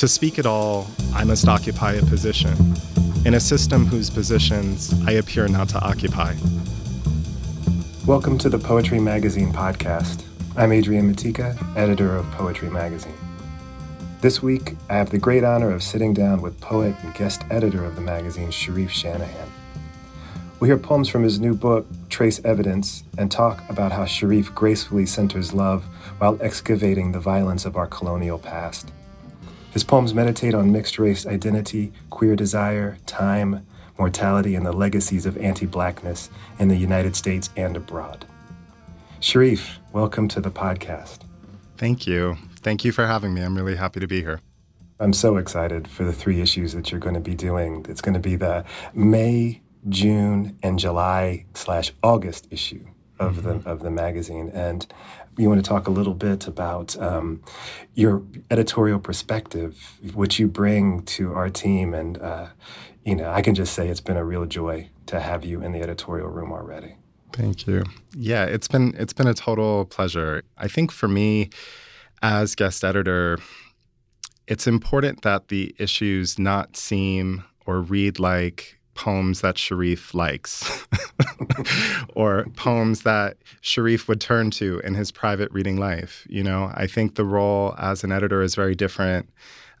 To speak at all, I must occupy a position in a system whose positions I appear not to occupy. Welcome to the Poetry Magazine podcast. I'm Adrian Matejka, editor of Poetry Magazine. This week, I have the great honor of sitting down with poet and guest editor of the magazine, Charif Shanahan. We hear poems from his new book, Trace Evidence, and talk about how Charif gracefully centers love while excavating the violence of our colonial past. His poems meditate on mixed race identity, queer desire, time, mortality, and the legacies of anti blackness in the United States and abroad. Charif, welcome to the podcast. Thank you. Thank you for having me. I'm really happy to be here. I'm so excited for the three issues that you're going to be doing. It's going to be the May, June, and July slash August issue of mm-hmm. the of the magazine. And you want to talk a little bit about um, your editorial perspective, which you bring to our team. And, uh, you know, I can just say it's been a real joy to have you in the editorial room already. Thank you. Yeah, it's been it's been a total pleasure. I think for me as guest editor, it's important that the issues not seem or read like poems that Charif likes or poems that Charif would turn to in his private reading life. You know, I think the role as an editor is very different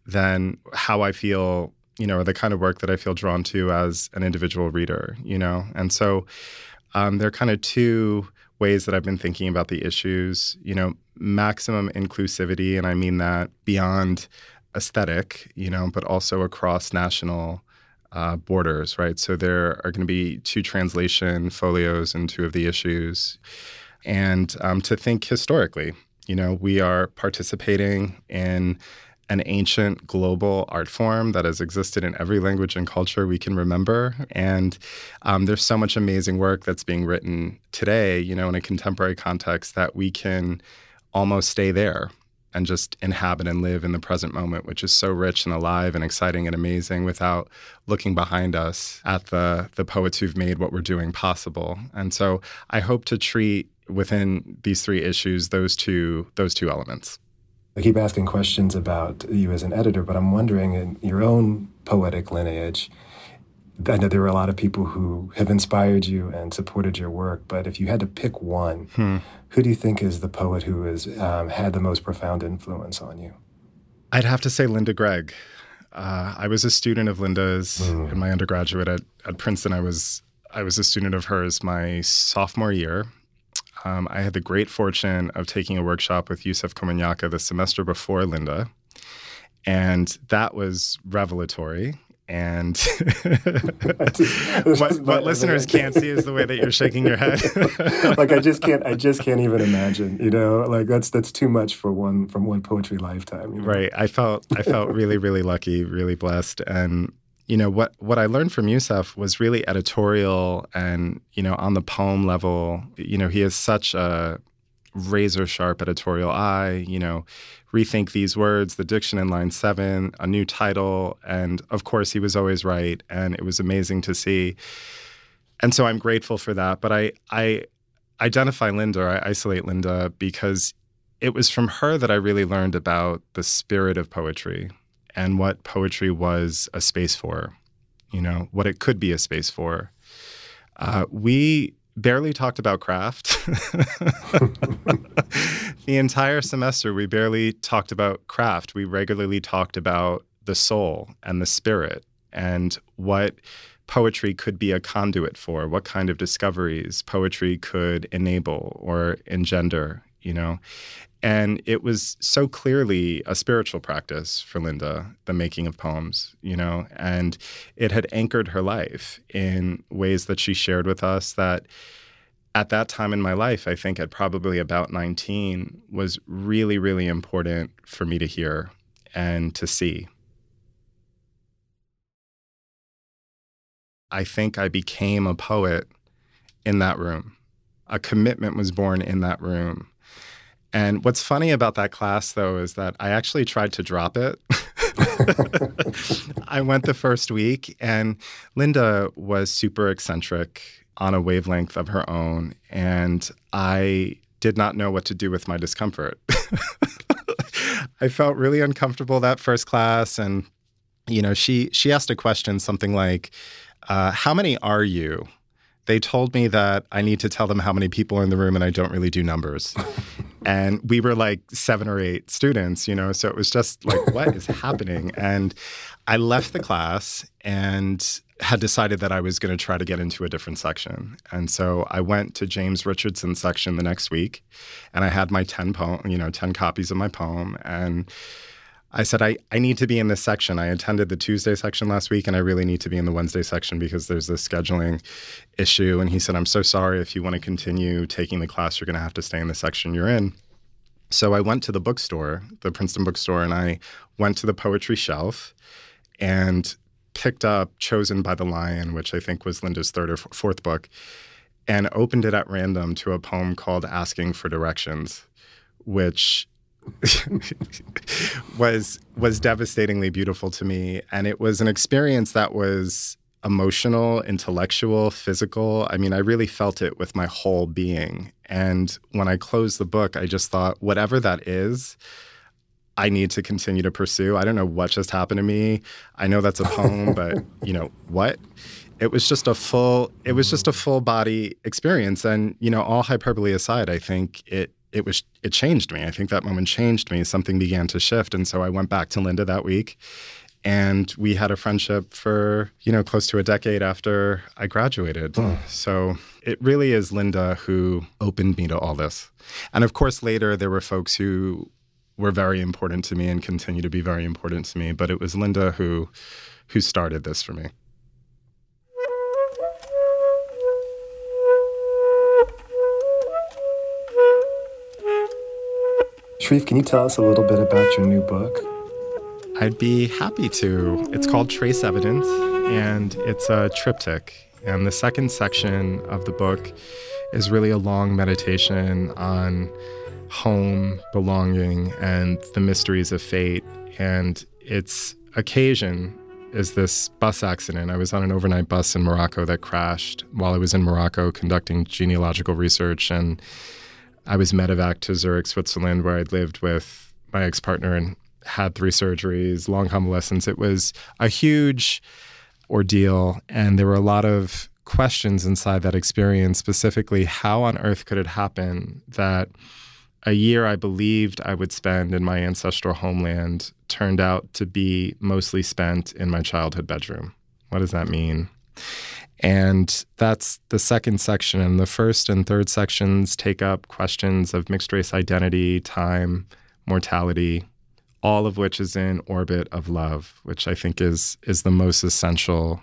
than how I feel, you know, or the kind of work that I feel drawn to as an individual reader, you know? And so um, there are kind of two ways that I've been thinking about the issues, you know, maximum inclusivity, and I mean that beyond aesthetic, you know, but also across national uh, borders, right? So there are going to be two translation folios in two of the issues. And um, to think historically, you know, we are participating in an ancient global art form that has existed in every language and culture we can remember. And um, there's so much amazing work that's being written today, you know, in a contemporary context that we can almost stay there and just inhabit and live in the present moment, which is so rich and alive and exciting and amazing without looking behind us at the, the poets who've made what we're doing possible. And so I hope to treat within these three issues those two those two elements. I keep asking questions about you as an editor, but I'm wondering in your own poetic lineage, I know there are a lot of people who have inspired you and supported your work, but if you had to pick one, hmm. Who do you think is the poet who has um, had the most profound influence on you? I'd have to say Linda Gregg. Uh, I was a student of Linda's mm. in my undergraduate at, at Princeton. I was I was a student of hers my sophomore year. Um, I had the great fortune of taking a workshop with Yusef Komunyakaa the semester before Linda, and that was revelatory. And what, what listeners can't see is the way that you're shaking your head. like I just can't, I just can't even imagine. You know, like that's that's too much for one from one poetry lifetime. You know? Right. I felt I felt really really lucky, really blessed, and you know what what I learned from Yusef was really editorial and you know on the poem level. You know, he has such a razor sharp editorial eye. You know, rethink these words, the diction in line seven, a new title. And of course, he was always right. And it was amazing to see. And so I'm grateful for that. But I, I identify Linda, I isolate Linda because it was from her that I really learned about the spirit of poetry and what poetry was a space for, you know, what it could be a space for. Uh, we barely talked about craft. the entire semester, we barely talked about craft. We regularly talked about the soul and the spirit and what poetry could be a conduit for, what kind of discoveries poetry could enable or engender, you know. And it was so clearly a spiritual practice for Linda, the making of poems, you know, and it had anchored her life in ways that she shared with us that at that time in my life, I think at probably about 19, was really, really important for me to hear and to see. I think I became a poet in that room. A commitment was born in that room. And what's funny about that class, though, is that I actually tried to drop it. I went the first week, and Linda was super eccentric on a wavelength of her own. And I did not know what to do with my discomfort. I felt really uncomfortable that first class, and you know, she she asked a question something like, uh, "How many are you?" They told me that I need to tell them how many people are in the room, and I don't really do numbers. and we were like seven or eight students, you know, so it was just like, what is happening? And I left the class and had decided that I was going to try to get into a different section. And so I went to James Richardson's section the next week and I had my 10 poem, you know, 10 copies of my poem and I said I, I need to be in this section. I attended the Tuesday section last week and I really need to be in the Wednesday section because there's this scheduling issue and he said I'm so sorry if you want to continue taking the class you're going to have to stay in the section you're in. So I went to the bookstore, the Princeton bookstore and I went to the poetry shelf and picked up Chosen by the Lion, which I think was Linda's third or fourth book, and opened it at random to a poem called Asking for Directions, which was was devastatingly beautiful to me and it was an experience that was emotional, intellectual, physical. I mean, I really felt it with my whole being. And when I closed the book, I just thought whatever that is, I need to continue to pursue. I don't know what just happened to me. I know that's a poem, but you know what? It was just a full. It was just a full body experience, and you know, all hyperbole aside, I think it it was it changed me. I think that moment changed me. Something began to shift, and so I went back to Linda that week, and we had a friendship for you know close to a decade after I graduated. Hmm. So it really is Linda who opened me to all this, and of course later there were folks who were very important to me and continue to be very important to me. But it was Linda who who started this for me. Charif, can you tell us a little bit about your new book? I'd be happy to. It's called Trace Evidence, and it's a triptych. And the second section of the book is really a long meditation on home, belonging, and the mysteries of fate. And its occasion is this bus accident. I was on an overnight bus in Morocco that crashed while I was in Morocco conducting genealogical research. And I was medevac to Zurich, Switzerland, where I'd lived with my ex partner and had three surgeries, long convalescence. It was a huge ordeal. And there were a lot of questions inside that experience, specifically, how on earth could it happen that a year I believed I would spend in my ancestral homeland turned out to be mostly spent in my childhood bedroom. What does that mean? And that's the second section. And the first and third sections take up questions of mixed race identity, time, mortality, all of which is in orbit of love, which I think is is the most essential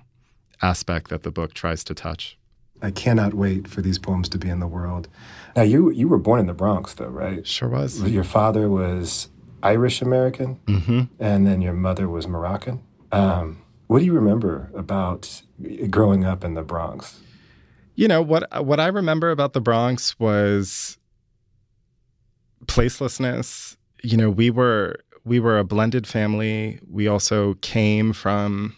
aspect that the book tries to touch. I cannot wait for these poems to be in the world. Now, you you were born in the Bronx, though, right? Sure was. Your father was Irish American, mm-hmm. and then your mother was Moroccan. Um, what do you remember about growing up in the Bronx? You know what what I remember about the Bronx was placelessness. You know, we were we were a blended family. We also came from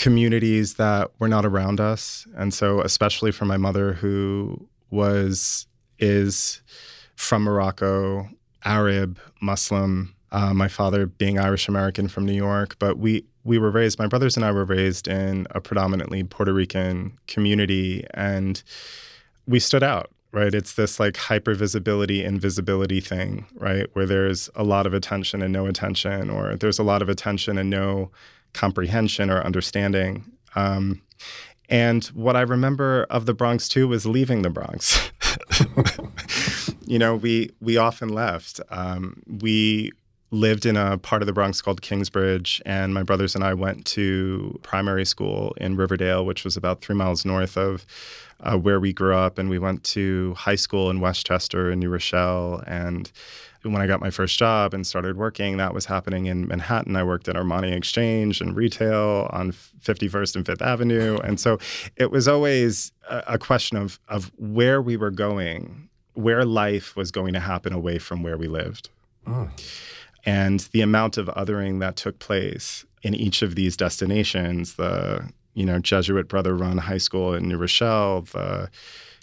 communities that were not around us. And so, especially for my mother, who was, is from Morocco, Arab, Muslim, uh, my father being Irish American from New York. But we, we were raised, my brothers and I were raised in a predominantly Puerto Rican community, and we stood out right? It's this like hyper visibility, invisibility thing, right? Where there's a lot of attention and no attention, or there's a lot of attention and no comprehension or understanding. Um, and what I remember of the Bronx too was leaving the Bronx. you know, we we often left. Um, we lived in a part of the Bronx called Kingsbridge, and my brothers and I went to primary school in Riverdale, which was about three miles north of uh, where we grew up. And we went to high school in Westchester and New Rochelle, and when I got my first job and started working, that was happening in Manhattan. I worked at Armani Exchange and retail on 51st and Fifth Avenue. And so it was always a, question of, of where we were going, where life was going to happen away from where we lived. Oh. And the amount of othering that took place in each of these destinations, the you know Jesuit brother run high school in New Rochelle, the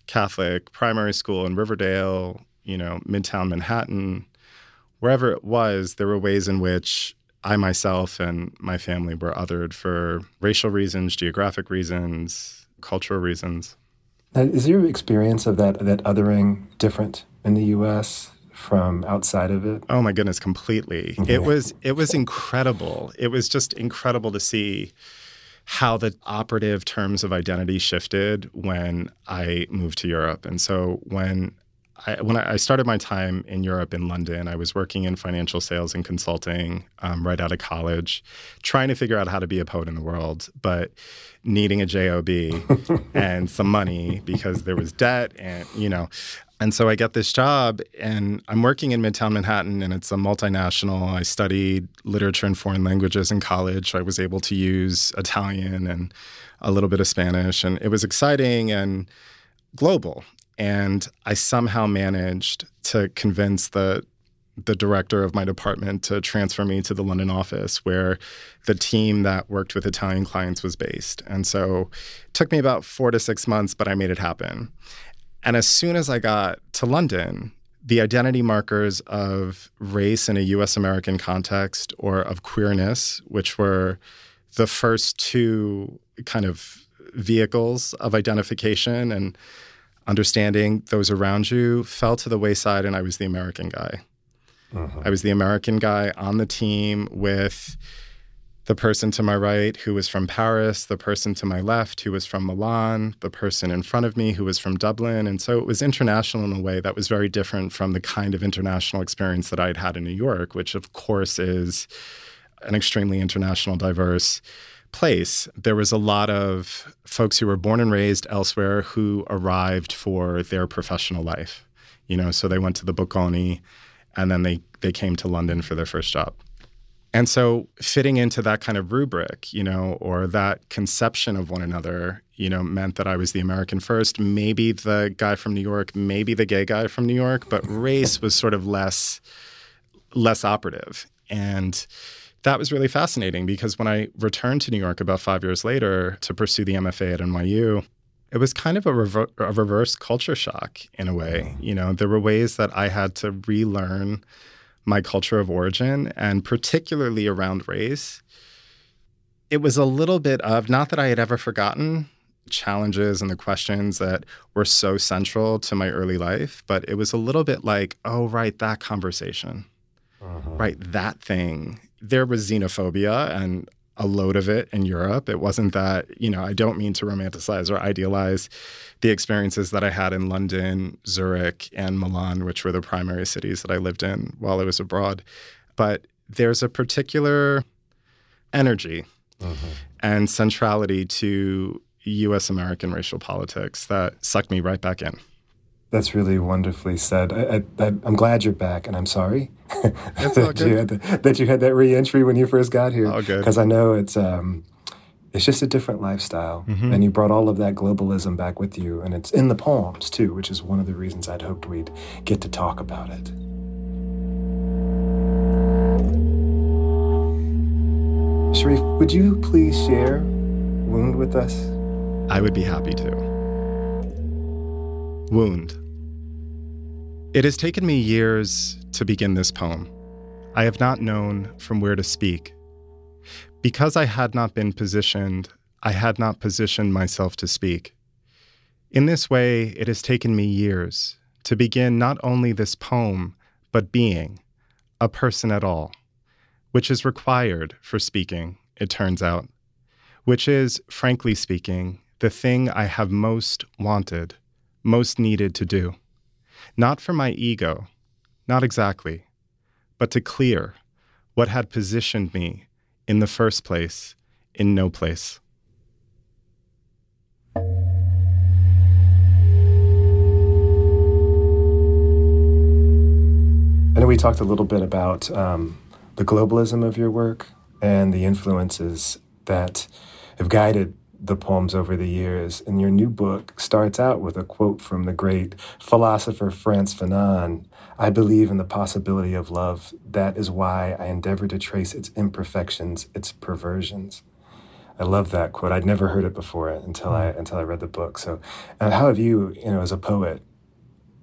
Catholic primary school in Riverdale, you know, Midtown Manhattan, wherever it was, there were ways in which I myself and my family were othered for racial reasons, geographic reasons, cultural reasons. Is your experience of that that othering different in the U.S. from outside of it? Oh my goodness, completely. It was it was incredible. It was just incredible to see how the operative terms of identity shifted when I moved to Europe. And so when I, when I started my time in Europe in London, I was working in financial sales and consulting um, right out of college, trying to figure out how to be a poet in the world, but needing a job and some money because there was debt and you know. And so I get this job, and I'm working in Midtown Manhattan, and it's a multinational. I studied literature and foreign languages in college. I was able to use Italian and a little bit of Spanish, and it was exciting and global and I somehow managed to convince the the director of my department to transfer me to the London office where the team that worked with Italian clients was based. And so it took me about 4 to 6 months but I made it happen. And as soon as I got to London, the identity markers of race in a US American context or of queerness, which were the first two kind of vehicles of identification and understanding those around you fell to the wayside, and I was the American guy. Uh-huh. I was the American guy on the team with the person to my right who was from Paris, the person to my left who was from Milan, the person in front of me who was from Dublin. And so it was international in a way that was very different from the kind of international experience that I'd had in New York, which of course is an extremely international, diverse place, there was a lot of folks who were born and raised elsewhere who arrived for their professional life. You know, so they went to the Bocconi and then they they came to London for their first job. And so fitting into that kind of rubric, you know, or that conception of one another, you know, meant that I was the American first, maybe the guy from New York, maybe the gay guy from New York, but race was sort of less less operative. And that was really fascinating because when I returned to New York about five years later to pursue the MFA at NYU, it was kind of a, rever- a reverse culture shock in a way. Mm. You know, there were ways that I had to relearn my culture of origin and particularly around race. It was a little bit of not that I had ever forgotten challenges and the questions that were so central to my early life, but it was a little bit like, oh, right, that conversation, uh-huh. right, that thing there was xenophobia and a load of it in Europe. It wasn't that, you know, I don't mean to romanticize or idealize the experiences that I had in London, Zurich, and Milan, which were the primary cities that I lived in while I was abroad. But there's a particular energy uh-huh. and centrality to US American racial politics that sucked me right back in. That's really wonderfully said. I, am glad you're back, and I'm sorry that, you had the, that you had that reentry when you first got here. Oh, good. Because I know it's um, it's just a different lifestyle, mm-hmm. and you brought all of that globalism back with you, and it's in the poems too, which is one of the reasons I'd hoped we'd get to talk about it. Charif, would you please share Wound with us? I would be happy to. Wound. It has taken me years to begin this poem. I have not known from where to speak. Because I had not been positioned, I had not positioned myself to speak. In this way, it has taken me years to begin not only this poem, but being, a person at all, which is required for speaking, it turns out, which is, frankly speaking, the thing I have most wanted most needed to do. Not for my ego, not exactly, but to clear what had positioned me in the first place in no place. I know we talked a little bit about um, the globalism of your work and the influences that have guided the poems over the years. And your new book starts out with a quote from the great philosopher Frantz Fanon I believe in the possibility of love. That is why I endeavor to trace its imperfections, its perversions. I love that quote. I'd never heard it before until I hmm. until I read the book. So, uh, how have you, you know, as a poet,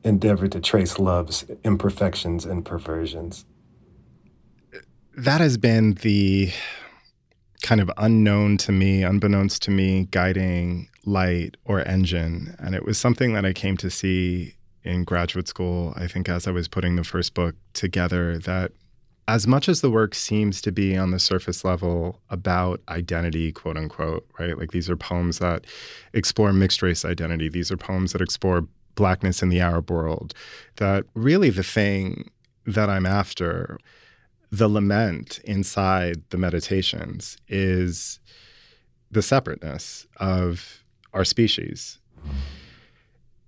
endeavored to trace love's imperfections and perversions? that has been the kind of unknown to me, unbeknownst to me, guiding light or engine. And it was something that I came to see in graduate school, I think, as I was putting the first book together, that as much as the work seems to be on the surface level about identity, quote unquote, right? Like these are poems that explore mixed race identity, these are poems that explore blackness in the Arab world, that really the thing that I'm after, the lament inside the meditations is the separateness of our species.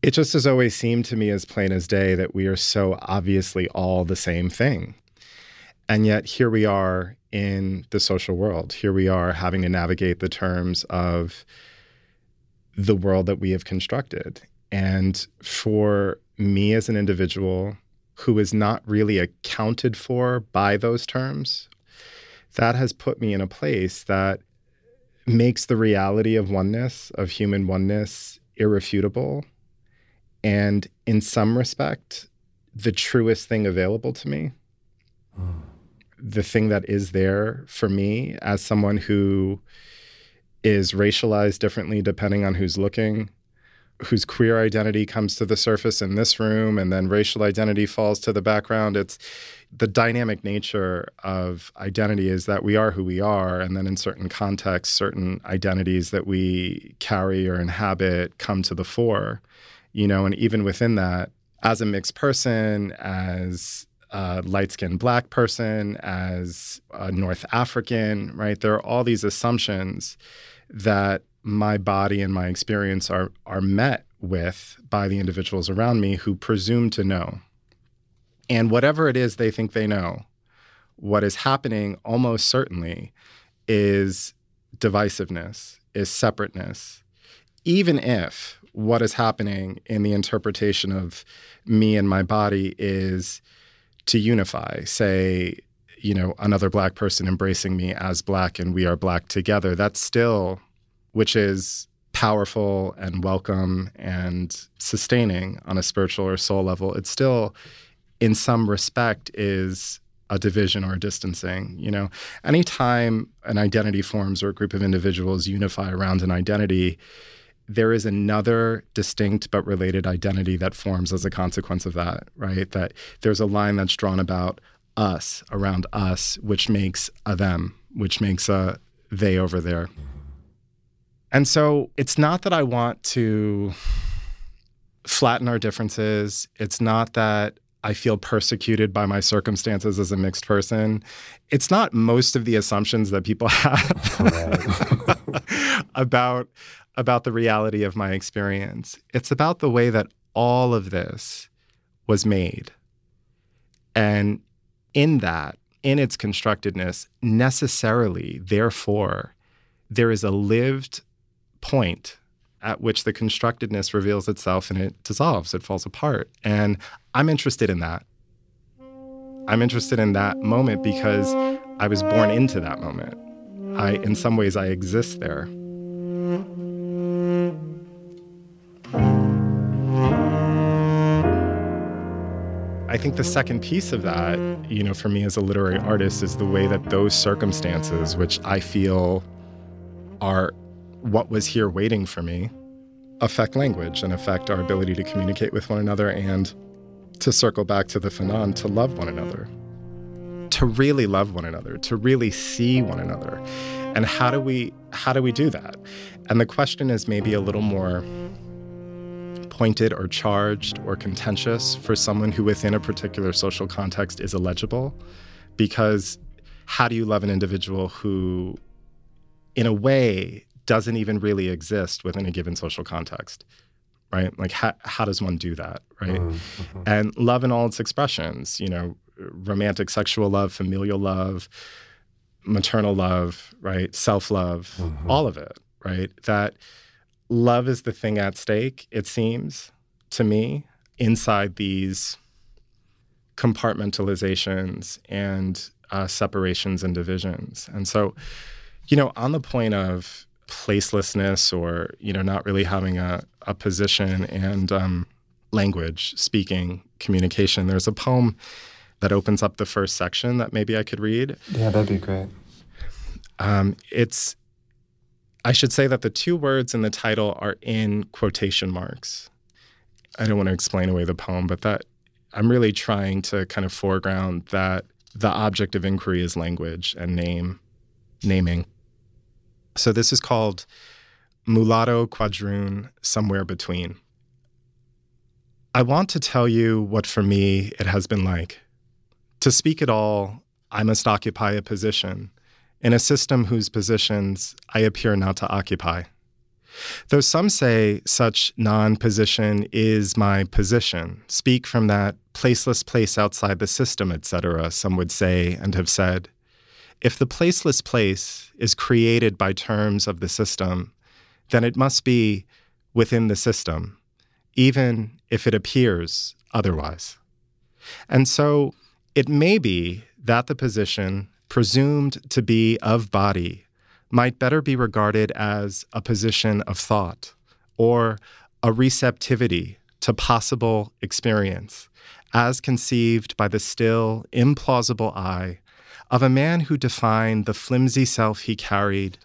It just has always seemed to me as plain as day that we are so obviously all the same thing. And yet here we are in the social world. Here we are having to navigate the terms of the world that we have constructed. And for me as an individual who is not really accounted for by those terms, that has put me in a place that makes the reality of oneness, of human oneness, irrefutable. And in some respect, the truest thing available to me. Mm. The thing that is there for me as someone who is racialized differently depending on who's looking, whose queer identity comes to the surface in this room and then racial identity falls to the background. It's the dynamic nature of identity is that we are who we are. And then in certain contexts, certain identities that we carry or inhabit come to the fore, you know, and even within that, as a mixed person, as a light skinned black person, as a North African, right? There are all these assumptions that my body and my experience are are met with by the individuals around me who presume to know. And whatever it is they think they know, what is happening almost certainly is divisiveness, is separateness. Even if what is happening in the interpretation of me and my body is to unify, say, you know, another black person embracing me as black and we are black together, that's still which is powerful and welcome and sustaining on a spiritual or soul level, it still, in some respect, is a division or a distancing. You know, anytime an identity forms or a group of individuals unify around an identity, there is another distinct but related identity that forms as a consequence of that, right? That there's a line that's drawn about us, around us, which makes a them, which makes a they over there. And so it's not that I want to flatten our differences. It's not that I feel persecuted by my circumstances as a mixed person. It's not most of the assumptions that people have about about the reality of my experience. It's about the way that all of this was made. And in that, in its constructedness, necessarily, therefore, there is a lived point at which the constructedness reveals itself and it dissolves, it falls apart. And I'm interested in that. I'm interested in that moment because I was born into that moment. I, in some ways, I exist there. I think the second piece of that, you know, for me as a literary artist, is the way that those circumstances, which I feel are what was here waiting for me affect language and affect our ability to communicate with one another and to circle back to the Fanon, to love one another, to really love one another, to really see one another. And how do we how do we do that? And the question is maybe a little more pointed or charged or contentious for someone who within a particular social context is illegible because how do you love an individual who in a way doesn't even really exist within a given social context right like how, how does one do that right mm-hmm. mm-hmm. and love in all its expressions you know romantic sexual love familial love maternal love right self-love mm-hmm. all of it right that love is the thing at stake it seems to me inside these compartmentalizations and uh, separations and divisions and so you know on the point of placelessness or you know not really having a, a position and um, language speaking communication there's a poem that opens up the first section that maybe I could read. Yeah, that'd be great. Um, it's, I should say that the two words in the title are in quotation marks. I don't want to explain away the poem, but that I'm really trying to kind of foreground that the object of inquiry is language and name, naming. So this is called Mulatto Quadroon Somewhere Between. I want to tell you what for me it has been like. To speak at all, I must occupy a position in a system whose positions I appear not to occupy. Though some say such non position is my position, speak from that placeless place outside the system, etc., some would say and have said. If the placeless place is created by terms of the system, then it must be within the system, even if it appears otherwise. And so it may be that the position presumed to be of body might better be regarded as a position of thought or a receptivity to possible experience, as conceived by the still implausible eye of a man who defined the flimsy self he carried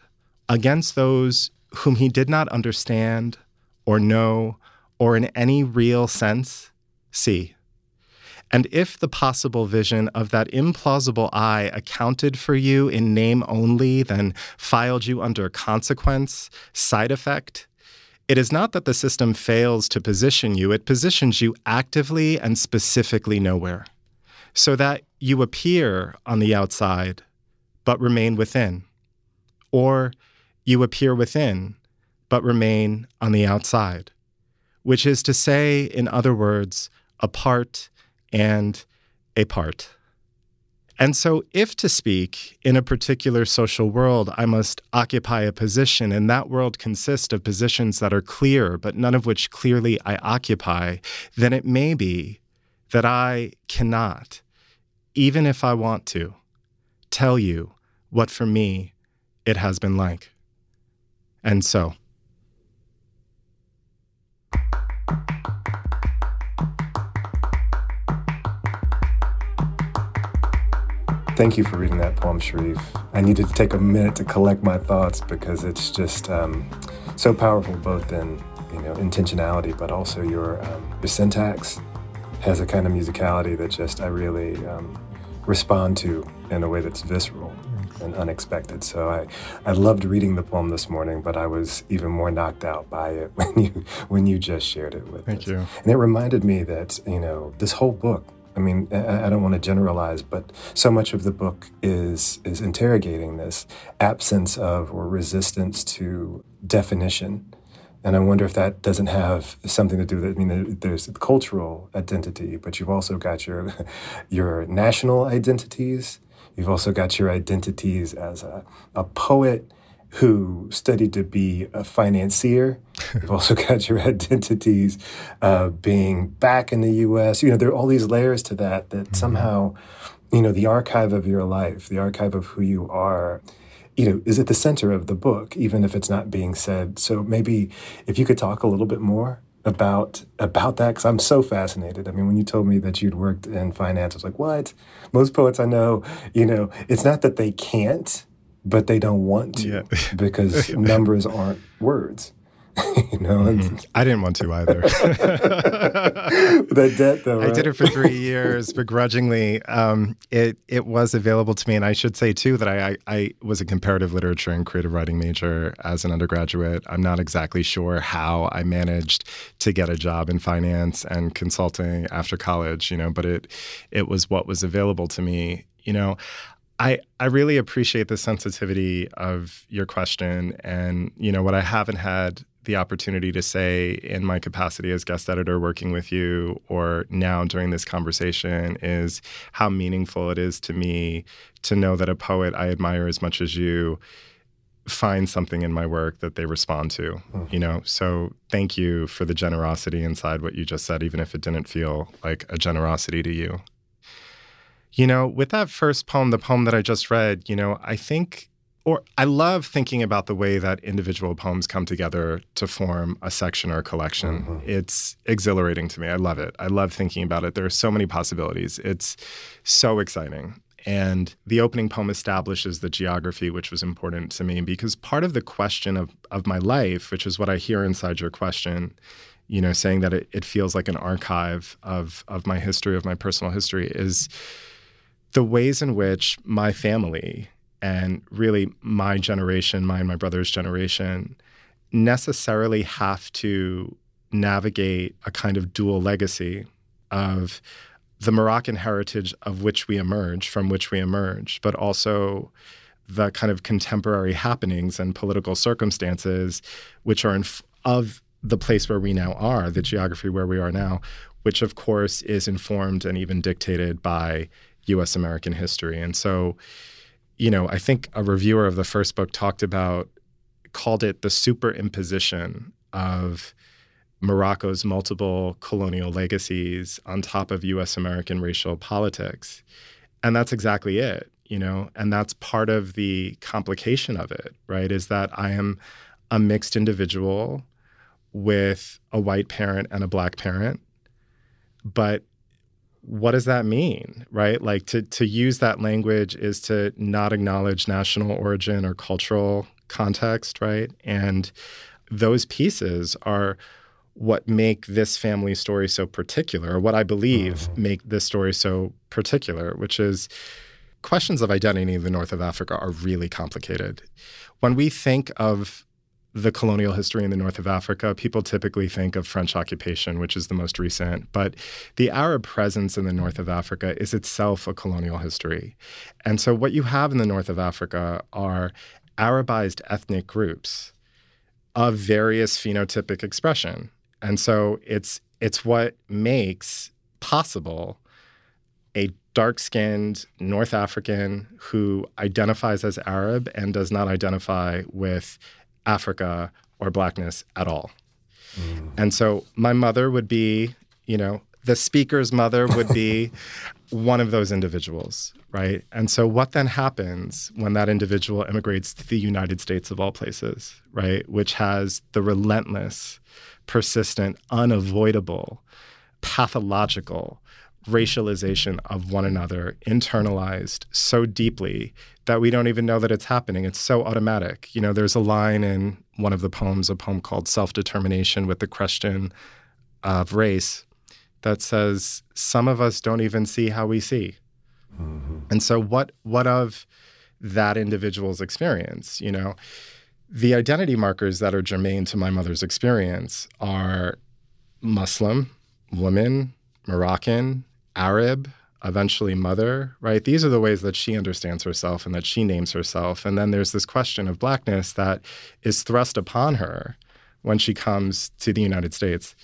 against those whom he did not understand or know or in any real sense see. And if the possible vision of that implausible eye accounted for you in name only, then filed you under consequence, side effect, it is not that the system fails to position you, it positions you actively and specifically nowhere, so that you appear on the outside, but remain within. Or you appear within, but remain on the outside, which is to say, in other words, apart and a part. And so, if to speak in a particular social world, I must occupy a position, and that world consists of positions that are clear, but none of which clearly I occupy, then it may be that I cannot, even if I want to, tell you what for me it has been like. And so, Thank you for reading that poem, Charif. I needed to take a minute to collect my thoughts because it's just um, so powerful, both in you know intentionality, but also your um, your syntax has a kind of musicality that just I really um, respond to in a way that's visceral and unexpected. So I, I loved reading the poem this morning, but I was even more knocked out by it when you when you just shared it with me. Thank us. you. And it reminded me that you know this whole book I mean, I, don't want to generalize, but so much of the book is is interrogating this absence of or resistance to definition. And I wonder if that doesn't have something to do with it. I mean, there's the cultural identity, but you've also got your your national identities. You've also got your identities as a, a poet who studied to be a financier. You've also got your identities uh, being back in the U.S. You know, there are all these layers to that that mm-hmm. somehow, you know, the archive of your life, the archive of who you are, you know, is at the center of the book, even if it's not being said. So maybe if you could talk a little bit more about about that because I'm so fascinated. I mean, when you told me that you'd worked in finance, I was like, "What?" Most poets I know, you know, it's not that they can't but they don't want to yeah. because numbers aren't words. you know, mm-hmm. I didn't want to either. that debt, though, right? I did it for three years begrudgingly. Um, it it was available to me, and I should say too that I, I, I was a comparative literature and creative writing major as an undergraduate. I'm not exactly sure how I managed to get a job in finance and consulting after college. You know, but it it was what was available to me. You know, I, I really appreciate the sensitivity of your question. And, you know, what I haven't had the opportunity to say in my capacity as guest editor working with you or now during this conversation is how meaningful it is to me to know that a poet I admire as much as you finds something in my work that they respond to mm-hmm. you know so thank you for the generosity inside what you just said even if it didn't feel like a generosity to you you know, with that first poem, the poem that I just read, you know, I think or I love thinking about the way that individual poems come together to form a section or a collection. Mm-hmm. It's exhilarating to me. I love it. I love thinking about it. There are so many possibilities. It's so exciting. And the opening poem establishes the geography, which was important to me because part of the question of, of my life, which is what I hear inside your question, you know, saying that it, it feels like an archive of, of my history, of my personal history, is the ways in which my family and really my generation, my and my brother's generation, necessarily have to navigate a kind of dual legacy of the Moroccan heritage of which we emerge, from which we emerge, but also the kind of contemporary happenings and political circumstances which are of the place where we now are, the geography where we are now, which of course is informed and even dictated by US American history. And so you know, I think a reviewer of the first book talked about, called it the superimposition of Morocco's multiple colonial legacies on top of US American racial politics. And that's exactly it, you know, and that's part of the complication of it, right? Is that I am a mixed individual with a white parent and a black parent, but what does that mean right? Like to to use that language is to not acknowledge national origin or cultural context right? And those pieces are what make this family story so particular or what i believe mm-hmm. make this story so particular which is questions of identity in the north of africa are really complicated. When we think of the colonial history in the north of Africa, people typically think of French occupation, which is the most recent. But the Arab presence in the north of Africa is itself a colonial history. And so what you have in the north of Africa are Arabized ethnic groups of various phenotypic expression. And so it's it's what makes possible a dark skinned North African who identifies as Arab and does not identify with Africa or blackness at all. Mm. And so my mother would be, you know, the speaker's mother would be one of those individuals, right? And so what then happens when that individual immigrates to the United States of all places, right? Which has the relentless, persistent, unavoidable, pathological racialization of one another internalized so deeply that we don't even know that it's happening. It's so automatic. You know, there's a line in one of the poems, a poem called Self Determination with the question of race, that says, Some of us don't even see how we see. Mm-hmm. And so, what, what of that individual's experience? You know, the identity markers that are germane to my mother's experience are Muslim, woman, Moroccan, Arab, eventually mother, right? These are the ways that she understands herself and that she names herself. And then there's this question of blackness that is thrust upon her when she comes to the United States.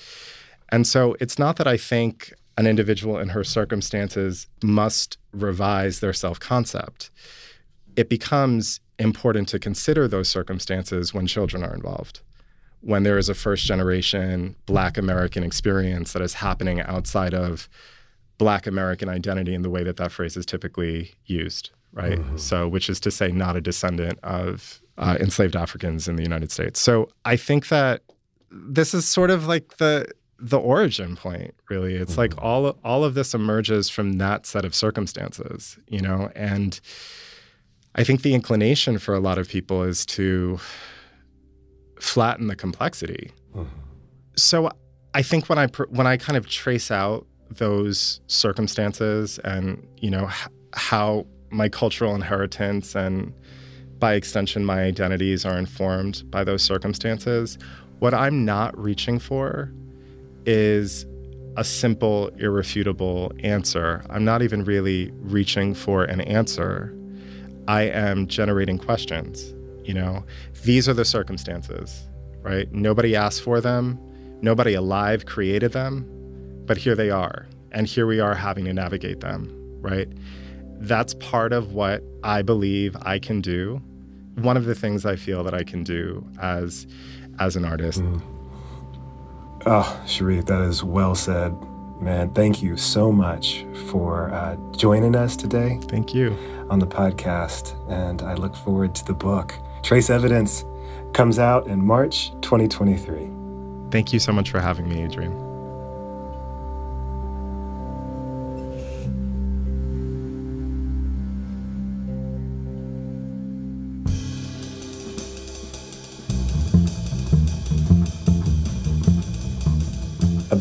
And so it's not that I think an individual in her circumstances must revise their self concept. It becomes important to consider those circumstances when children are involved. When there is a first generation Black American experience that is happening outside of Black American identity in the way that that phrase is typically used, right? Mm-hmm. So, which is to say, not a descendant of uh, enslaved Africans in the United States. So, I think that this is sort of like the the origin point really it's mm-hmm. like all all of this emerges from that set of circumstances you know and i think the inclination for a lot of people is to flatten the complexity mm-hmm. so i think when i when i kind of trace out those circumstances and you know h- how my cultural inheritance and by extension my identities are informed by those circumstances what i'm not reaching for is a simple irrefutable answer. I'm not even really reaching for an answer. I am generating questions you know? These are the circumstances right? Nobody asked for them. Nobody alive created them but here they are. And here we are having to navigate them, right? That's part of what I believe I can do. One of the things I feel that I can do as as an artist. Mm. Oh, Charif, that is well said. Man, thank you so much for uh, joining us today. Thank you. on the podcast, and I look forward to the book. Trace Evidence comes out in March 2023. Thank you so much for having me, Adrian.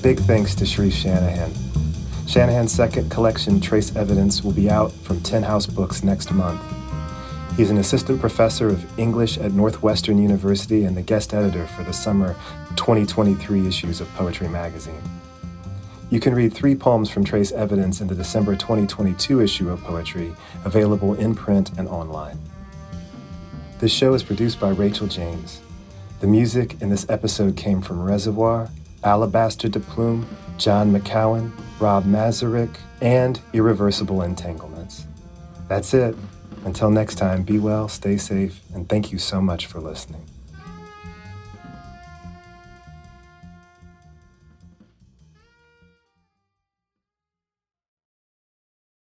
Big thanks to Charif Shanahan. Shanahan's second collection, Trace Evidence, will be out from Tin House Books next month. He's an assistant professor of English at Northwestern University and the guest editor for the summer 2023 issues of Poetry Magazine. You can read three poems from Trace Evidence in the December 2022 issue of Poetry, available in print and online. This show is produced by Rachel James. The music in this episode came from Reservoir, Alabaster de Plume, John McCowan, Rob Mazurek, and Irreversible Entanglements. That's it. Until next time, be well, stay safe, and thank you so much for listening.